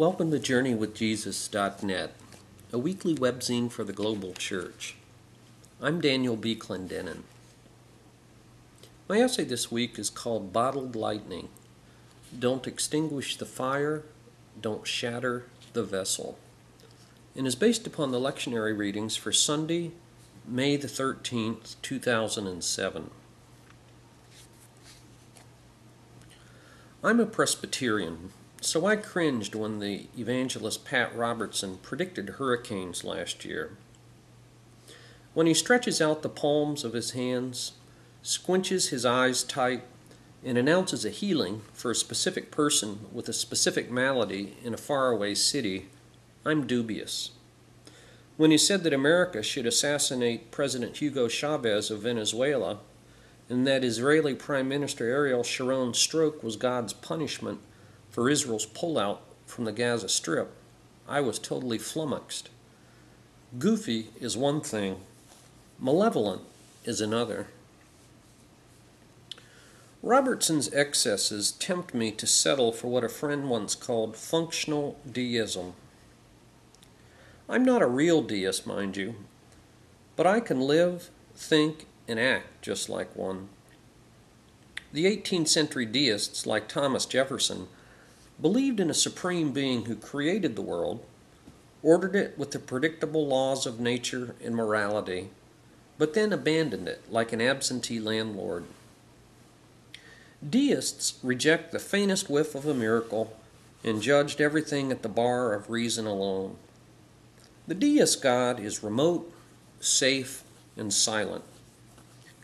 Welcome to JourneyWithJesus.net, a weekly webzine for the global church. I'm Daniel B. Clendenin. My essay this week is called Bottled Lightning. Don't extinguish the fire, don't shatter the vessel, and is based upon the lectionary readings for Sunday, May the 13th, 2007. I'm a Presbyterian, so I cringed when the evangelist Pat Robertson predicted hurricanes last year. When he stretches out the palms of his hands, squinches his eyes tight, and announces a healing for a specific person with a specific malady in a faraway city, I'm dubious. When he said that America should assassinate President Hugo Chavez of Venezuela, and that Israeli Prime Minister Ariel Sharon's stroke was God's punishment for Israel's pullout from the Gaza Strip, I was totally flummoxed. Goofy is one thing, malevolent is another. Robertson's excesses tempt me to settle for what a friend once called functional deism. I'm not a real deist, mind you, but I can live, think, and act just like one. The 18th century deists, like Thomas Jefferson, believed in a supreme being who created the world, ordered it with the predictable laws of nature and morality, but then abandoned it like an absentee landlord. Deists reject the faintest whiff of a miracle and judged everything at the bar of reason alone. The deist God is remote, safe, and silent.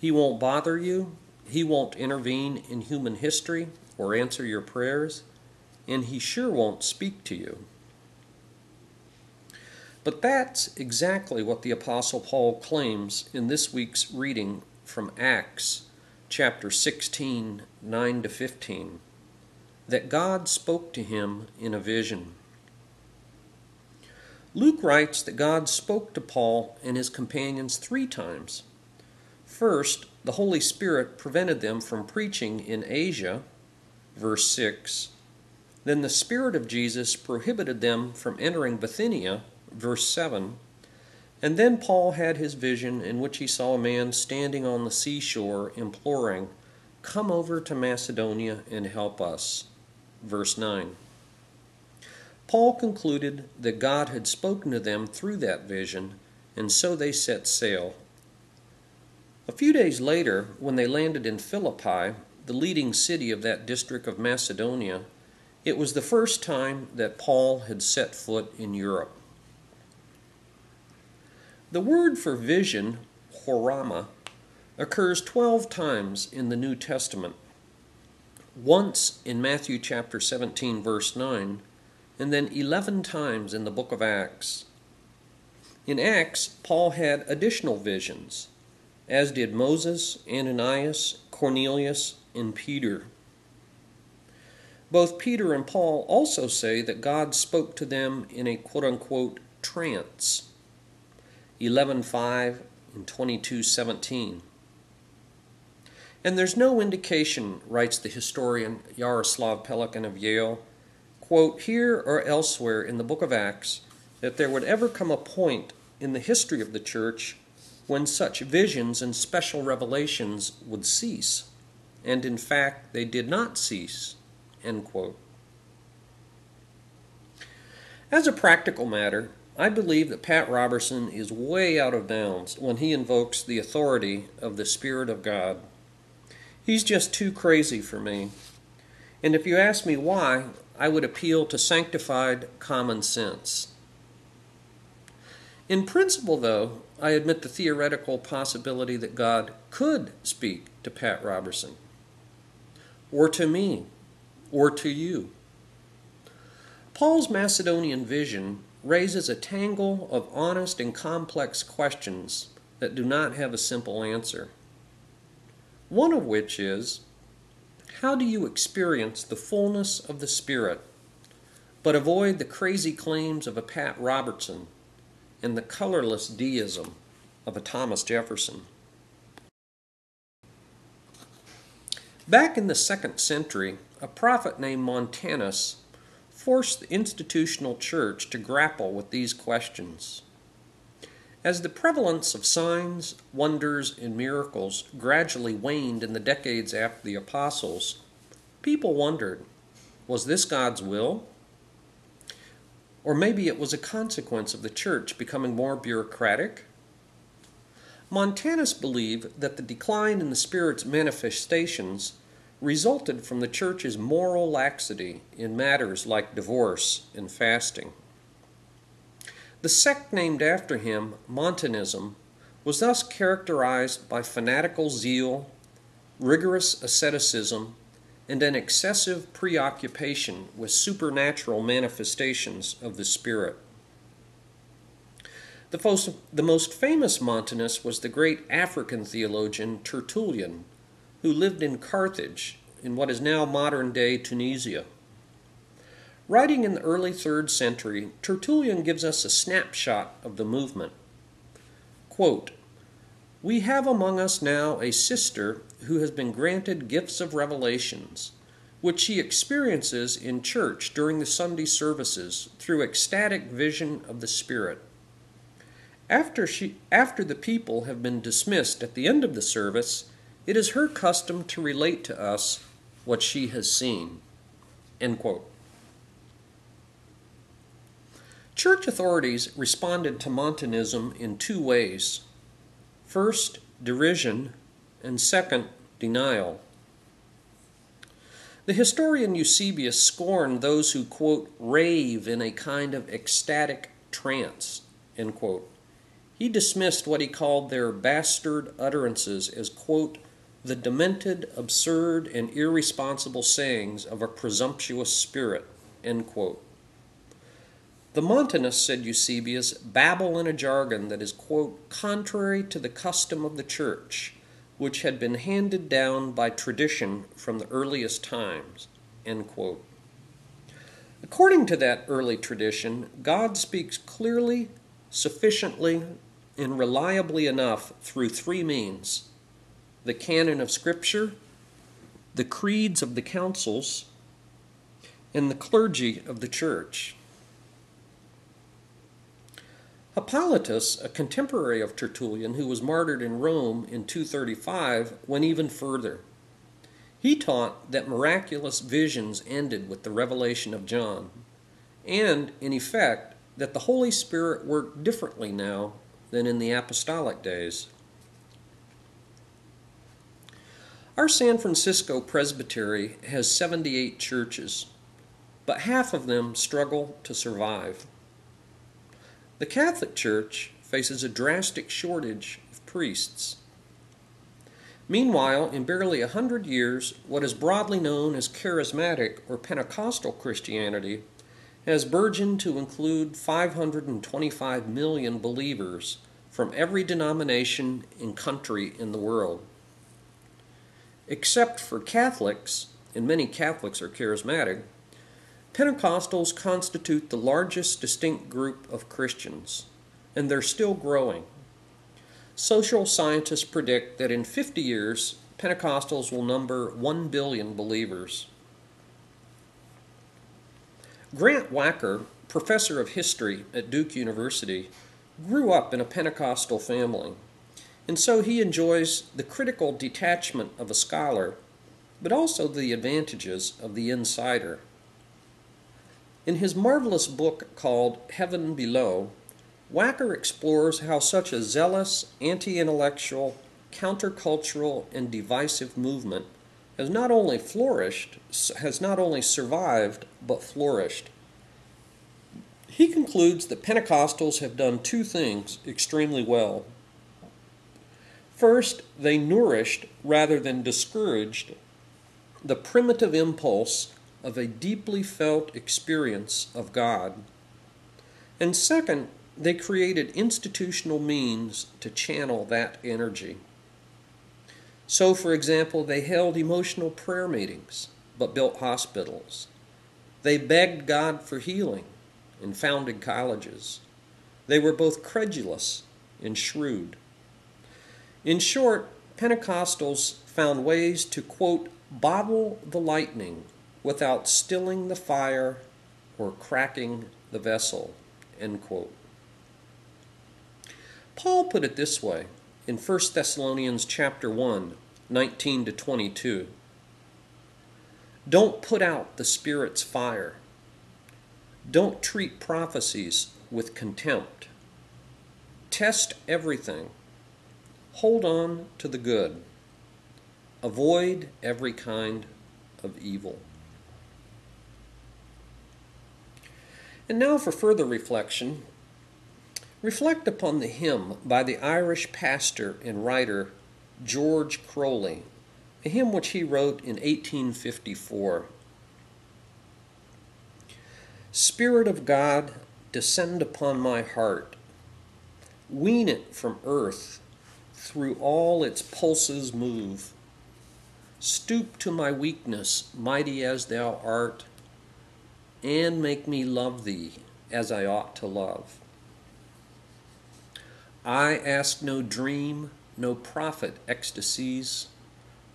He won't bother you, He won't intervene in human history or answer your prayers, and He sure won't speak to you. But that's exactly what the Apostle Paul claims in this week's reading from Acts chapter 16, 9 to 15, that God spoke to him in a vision. Luke writes that God spoke to Paul and his companions three times. First, the Holy Spirit prevented them from preaching in Asia, verse 6. Then the Spirit of Jesus prohibited them from entering Bithynia, verse 7. And then Paul had his vision in which he saw a man standing on the seashore imploring, Come over to Macedonia and help us. Verse 9. Paul concluded that God had spoken to them through that vision, and so they set sail. A few days later, when they landed in Philippi, the leading city of that district of Macedonia, it was the first time that Paul had set foot in Europe. The word for vision, horama, occurs 12 times in the New Testament. Once in Matthew chapter 17 verse 9, and then 11 times in the book of Acts. In Acts, Paul had additional visions, as did Moses, Ananias, Cornelius, and Peter. Both Peter and Paul also say that God spoke to them in a quote unquote trance. 11:5 and 22:17. And there's no indication, writes the historian Yaroslav Pelikan of Yale, quote, here or elsewhere in the book of Acts, that there would ever come a point in the history of the church when such visions and special revelations would cease. And in fact, they did not cease. End quote. As a practical matter, I believe that Pat Robertson is way out of bounds when he invokes the authority of the Spirit of God. He's just too crazy for me. And if you ask me why, I would appeal to sanctified common sense. In principle, though, I admit the theoretical possibility that God could speak to Pat Robertson, or to me, or to you. Paul's Macedonian vision raises a tangle of honest and complex questions that do not have a simple answer. One of which is how do you experience the fullness of the Spirit, but avoid the crazy claims of a Pat Robertson and the colorless deism of a Thomas Jefferson? Back in the second century, a prophet named Montanus forced the institutional church to grapple with these questions. As the prevalence of signs, wonders, and miracles gradually waned in the decades after the apostles, people wondered was this God's will? Or maybe it was a consequence of the church becoming more bureaucratic? Montanus believed that the decline in the Spirit's manifestations resulted from the church's moral laxity in matters like divorce and fasting. The sect named after him, Montanism, was thus characterized by fanatical zeal, rigorous asceticism, and an excessive preoccupation with supernatural manifestations of the Spirit. The most, famous Montanist was the great African theologian Tertullian, who lived in Carthage, in what is now modern day Tunisia. Writing in the early 3rd century, Tertullian gives us a snapshot of the movement. Quote, we have among us now a sister who has been granted gifts of revelations, which she experiences in church during the Sunday services through ecstatic vision of the Spirit. After, she, after the people have been dismissed at the end of the service, it is her custom to relate to us what she has seen. End quote. Church authorities responded to Montanism in two ways. First, derision, and second, denial. The historian Eusebius scorned those who, quote, rave in a kind of ecstatic trance, end quote. He dismissed what he called their bastard utterances as, quote, the demented, absurd, and irresponsible sayings of a presumptuous spirit. The Montanists, said Eusebius, babble in a jargon that is, quote, contrary to the custom of the church, which had been handed down by tradition from the earliest times. According to that early tradition, God speaks clearly, sufficiently, and reliably enough through three means the canon of Scripture, the creeds of the councils, and the clergy of the church. Hippolytus, a contemporary of Tertullian who was martyred in Rome in 235, went even further. He taught that miraculous visions ended with the revelation of John, and, in effect, that the Holy Spirit worked differently now than in the apostolic days. Our San Francisco Presbytery has 78 churches, but half of them struggle to survive. The Catholic Church faces a drastic shortage of priests. Meanwhile, in barely a hundred years, what is broadly known as charismatic or Pentecostal Christianity has burgeoned to include 525 million believers from every denomination and country in the world. Except for Catholics, and many Catholics are charismatic, Pentecostals constitute the largest distinct group of Christians, and they're still growing. Social scientists predict that in 50 years, Pentecostals will number 1 billion believers. Grant Wacker, professor of history at Duke University, grew up in a Pentecostal family, and so he enjoys the critical detachment of a scholar, but also the advantages of the insider. In his marvelous book called Heaven Below, Wacker explores how such a zealous, anti intellectual, countercultural, and divisive movement has not only flourished, has not only survived, but flourished. He concludes that Pentecostals have done two things extremely well. First, they nourished rather than discouraged the primitive impulse of a deeply felt experience of God. And second, they created institutional means to channel that energy. So, for example, they held emotional prayer meetings but built hospitals. They begged God for healing and founded colleges. They were both credulous and shrewd. In short, Pentecostals found ways to, quote, bottle the lightning without stilling the fire or cracking the vessel. End quote. Paul put it this way in 1 Thessalonians chapter 1, 19 to 22. Don't put out the Spirit's fire. Don't treat prophecies with contempt. Test everything. Hold on to the good. Avoid every kind of evil. And now for further reflection. Reflect upon the hymn by the Irish pastor and writer George Croly, a hymn which he wrote in 1854. Spirit of God, descend upon my heart. Wean it from earth, through all its pulses move. Stoop to my weakness, mighty as thou art, and make me love thee as I ought to love. I ask no dream, no prophet ecstasies,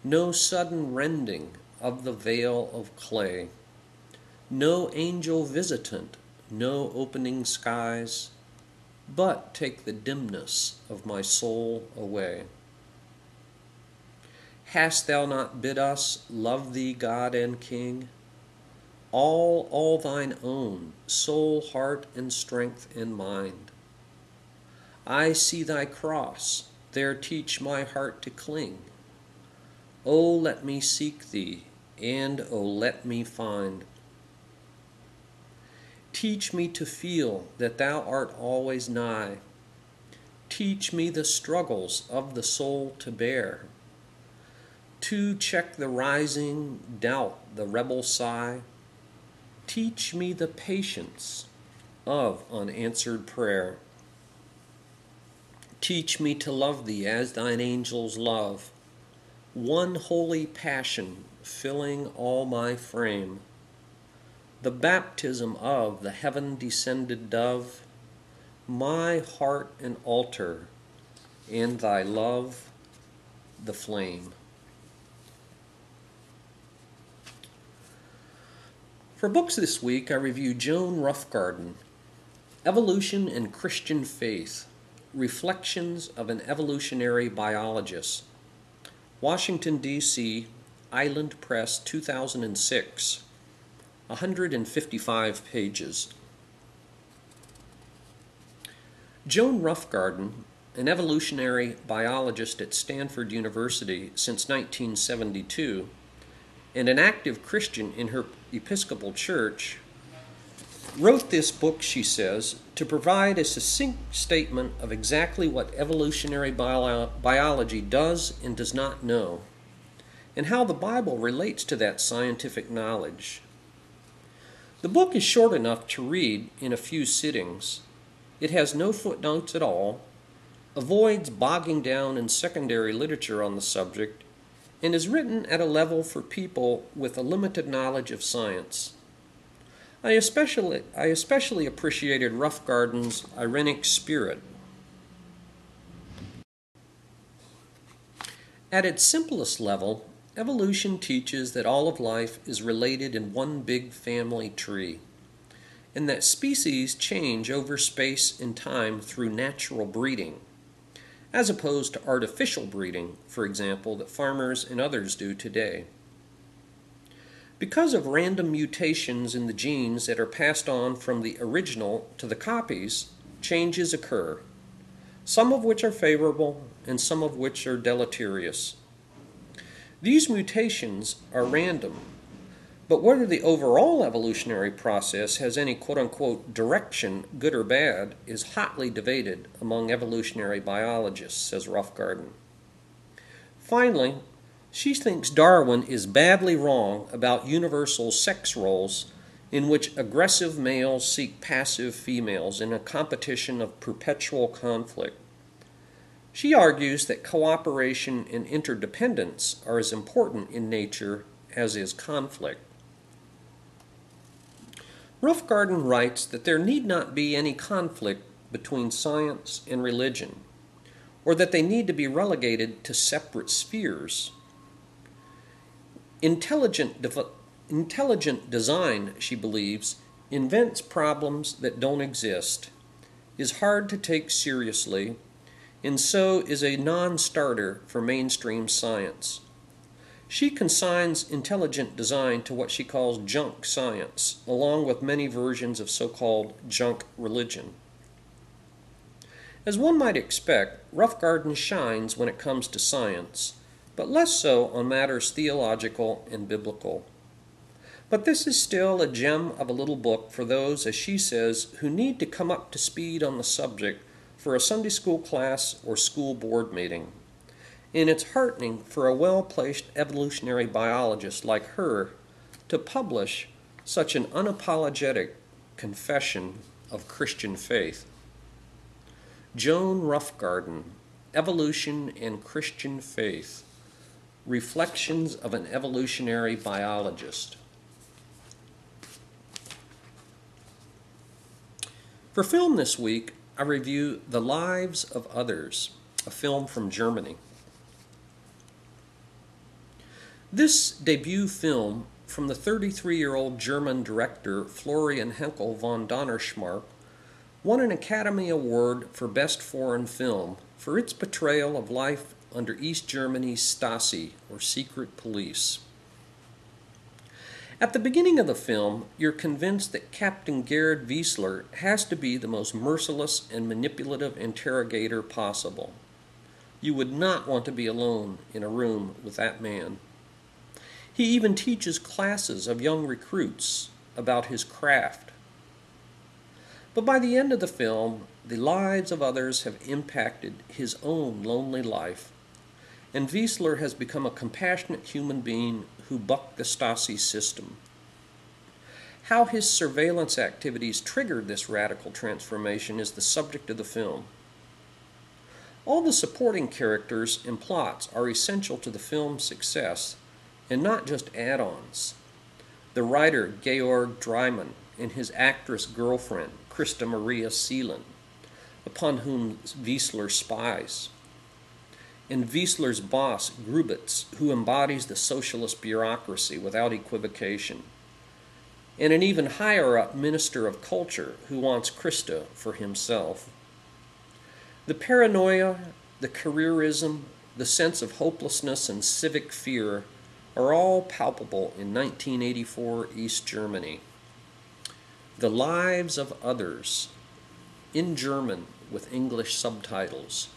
no sudden rending of the veil of clay no angel visitant, no opening skies, but take the dimness of my soul away. Hast thou not bid us love thee, God and King? All, all thine own, soul, heart, and strength and mind. I see thy cross, there teach my heart to cling. O let me seek thee, and O let me find. Teach me to feel that thou art always nigh. Teach me the struggles of the soul to bear. To check the rising doubt, the rebel sigh. Teach me the patience of unanswered prayer. Teach me to love thee as thine angels love, one holy passion filling all my frame the baptism of the heaven descended dove, my heart an altar, and thy love the flame. For books this week, I review Joan Roughgarden, Evolution and Christian Faith Reflections of an Evolutionary Biologist, Washington, D.C., Island Press, 2006. 155 pages. Joan Roughgarden, an evolutionary biologist at Stanford University since 1972, and an active Christian in her Episcopal Church, wrote this book, she says, to provide a succinct statement of exactly what evolutionary bio- biology does and does not know, and how the Bible relates to that scientific knowledge. The book is short enough to read in a few sittings. It has no footnotes at all, avoids bogging down in secondary literature on the subject, and is written at a level for people with a limited knowledge of science. I especially, I especially appreciated Roughgarden's irenic spirit. At its simplest level, Evolution teaches that all of life is related in one big family tree, and that species change over space and time through natural breeding, as opposed to artificial breeding, for example, that farmers and others do today. Because of random mutations in the genes that are passed on from the original to the copies, changes occur, some of which are favorable and some of which are deleterious. These mutations are random, but whether the overall evolutionary process has any quote unquote direction, good or bad, is hotly debated among evolutionary biologists, says Roughgarden. Finally, she thinks Darwin is badly wrong about universal sex roles in which aggressive males seek passive females in a competition of perpetual conflict. She argues that cooperation and interdependence are as important in nature as is conflict. Roughgarden writes that there need not be any conflict between science and religion, or that they need to be relegated to separate spheres. Intelligent, intelligent design, she believes, invents problems that don't exist, is hard to take seriously, and so is a non starter for mainstream science. She consigns intelligent design to what she calls junk science, along with many versions of so called junk religion. As one might expect, Roughgarden shines when it comes to science, but less so on matters theological and biblical. But this is still a gem of a little book for those, as she says, who need to come up to speed on the subject for a Sunday school class or school board meeting and it's heartening for a well placed evolutionary biologist like her to publish such an unapologetic confession of Christian faith. Joan Roughgarden, Evolution and Christian Faith Reflections of an Evolutionary Biologist. For film this week, I review The Lives of Others, a film from Germany. This debut film from the 33 year old German director Florian Henckel von Donnersmarck won an Academy Award for Best Foreign Film for its portrayal of life under East Germany's Stasi, or secret police. At the beginning of the film, you're convinced that Captain Gerd Wiesler has to be the most merciless and manipulative interrogator possible. You would not want to be alone in a room with that man. He even teaches classes of young recruits about his craft. But by the end of the film, the lives of others have impacted his own lonely life, and Wiesler has become a compassionate human being who bucked the Stasi system. How his surveillance activities triggered this radical transformation is the subject of the film. All the supporting characters and plots are essential to the film's success, and not just add ons. The writer Georg Dreyman and his actress girlfriend Christa Maria Sieland, upon whom Wiesler spies. And Wiesler's boss, Grubitz, who embodies the socialist bureaucracy without equivocation. And an even higher up minister of culture who wants Christa for himself. The paranoia, the careerism, the sense of hopelessness and civic fear are all palpable in 1984 East Germany. The Lives of Others, in German with English subtitles,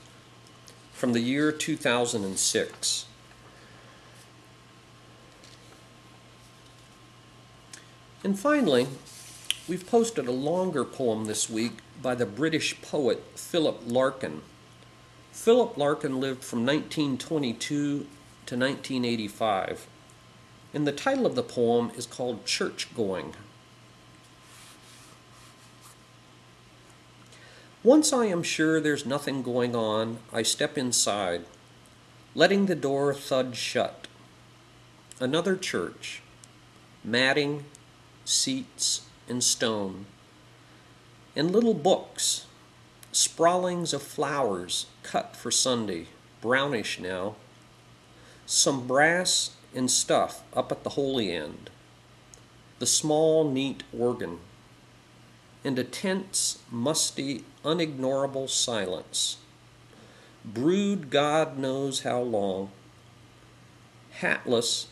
from the year 2006. And finally, we've posted a longer poem this week by the British poet Philip Larkin. Philip Larkin lived from 1922 to 1985. And the title of the poem is called Church Going. Once I am sure there's nothing going on, I step inside, letting the door thud shut. Another church, matting, seats, and stone, and little books, sprawlings of flowers cut for Sunday, brownish now. Some brass and stuff up at the holy end, the small, neat organ, a tense, musty, unignorable silence. Brood God knows how long. Hatless,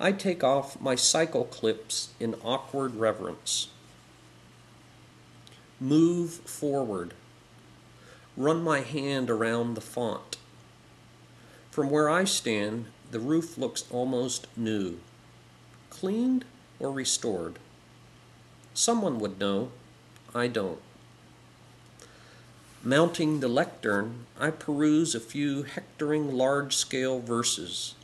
I take off my cycle clips in awkward reverence. Move forward. Run my hand around the font. From where I stand, the roof looks almost new. Cleaned or restored? Someone would know. I don't. Mounting the lectern, I peruse a few hectoring large scale verses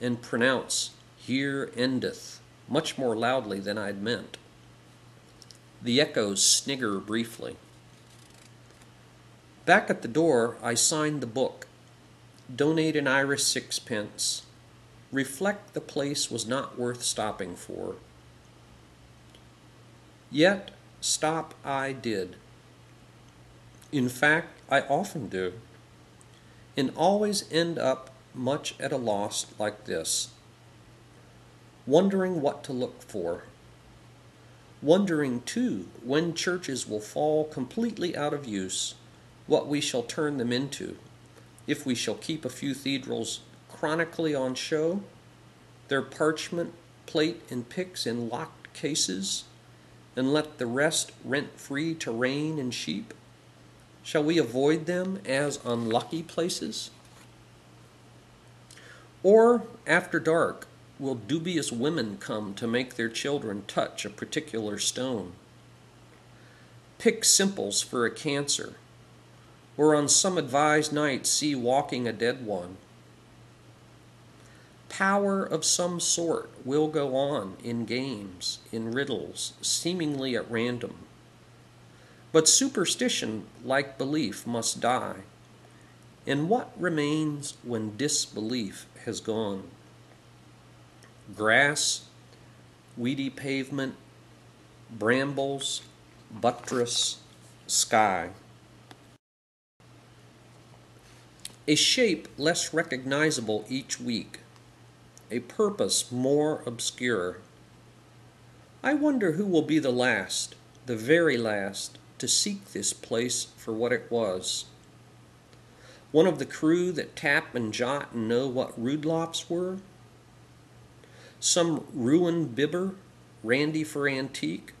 and pronounce, Here endeth, much more loudly than I'd meant. The echoes snigger briefly. Back at the door, I sign the book donate an Irish sixpence, reflect the place was not worth stopping for. Yet stop I did. In fact, I often do, and always end up much at a loss like this, wondering what to look for, wondering too when churches will fall completely out of use, what we shall turn them into, if we shall keep a few cathedrals chronically on show, their parchment, plate, and picks in locked cases, and let the rest rent free to rain and sheep? Shall we avoid them as unlucky places? Or, after dark, will dubious women come to make their children touch a particular stone? Pick simples for a cancer, or on some advised night see walking a dead one. Power of some sort will go on in games, in riddles, seemingly at random. But superstition, like belief, must die. And what remains when disbelief has gone? grass, weedy pavement, brambles, buttress, sky. A shape less recognizable each week, a purpose more obscure. I wonder who will be the last, the very last, to seek this place for what it was. One of the crew that tap and jot and know what rood-lofts were? some ruined bibber, randy for antique,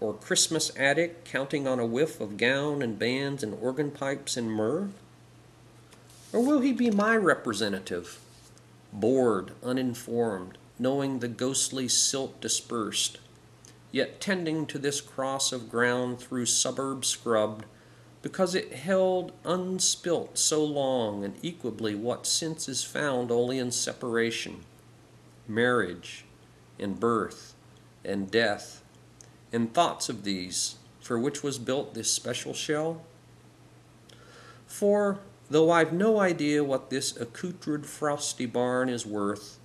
or Christmas addict counting on a whiff of gown and bands and organ pipes and myrrh? Or will he be my representative, bored, uninformed, knowing the ghostly silt dispersed, yet tending to this cross of ground through suburb scrubbed, because it held unspilt so long and equably what since is found only in separation? marriage, and birth, and death, and thoughts of these, for which was built this special shell? For, though I've no idea what this accoutred frosty barn is worth,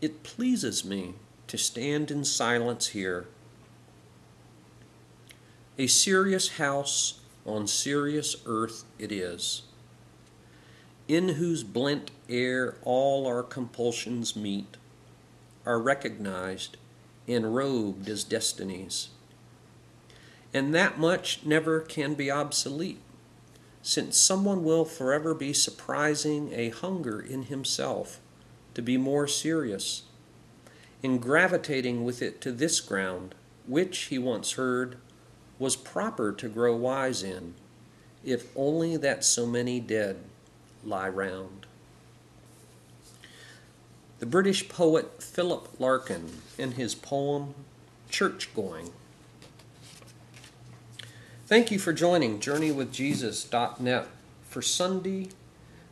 it pleases me to stand in silence here. A serious house on serious earth it is, in whose blent air all our compulsions meet are recognized and robed as destinies. And that much never can be obsolete, since someone will forever be surprising a hunger in himself to be more serious, in gravitating with it to this ground, which, he once heard, was proper to grow wise in, if only that so many dead lie round. The British poet Philip Larkin in his poem Church Going. Thank you for joining JourneyWithJesus.net for Sunday,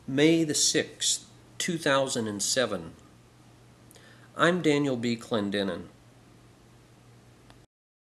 May the 6th, 2007. I'm Daniel B. Clendenin.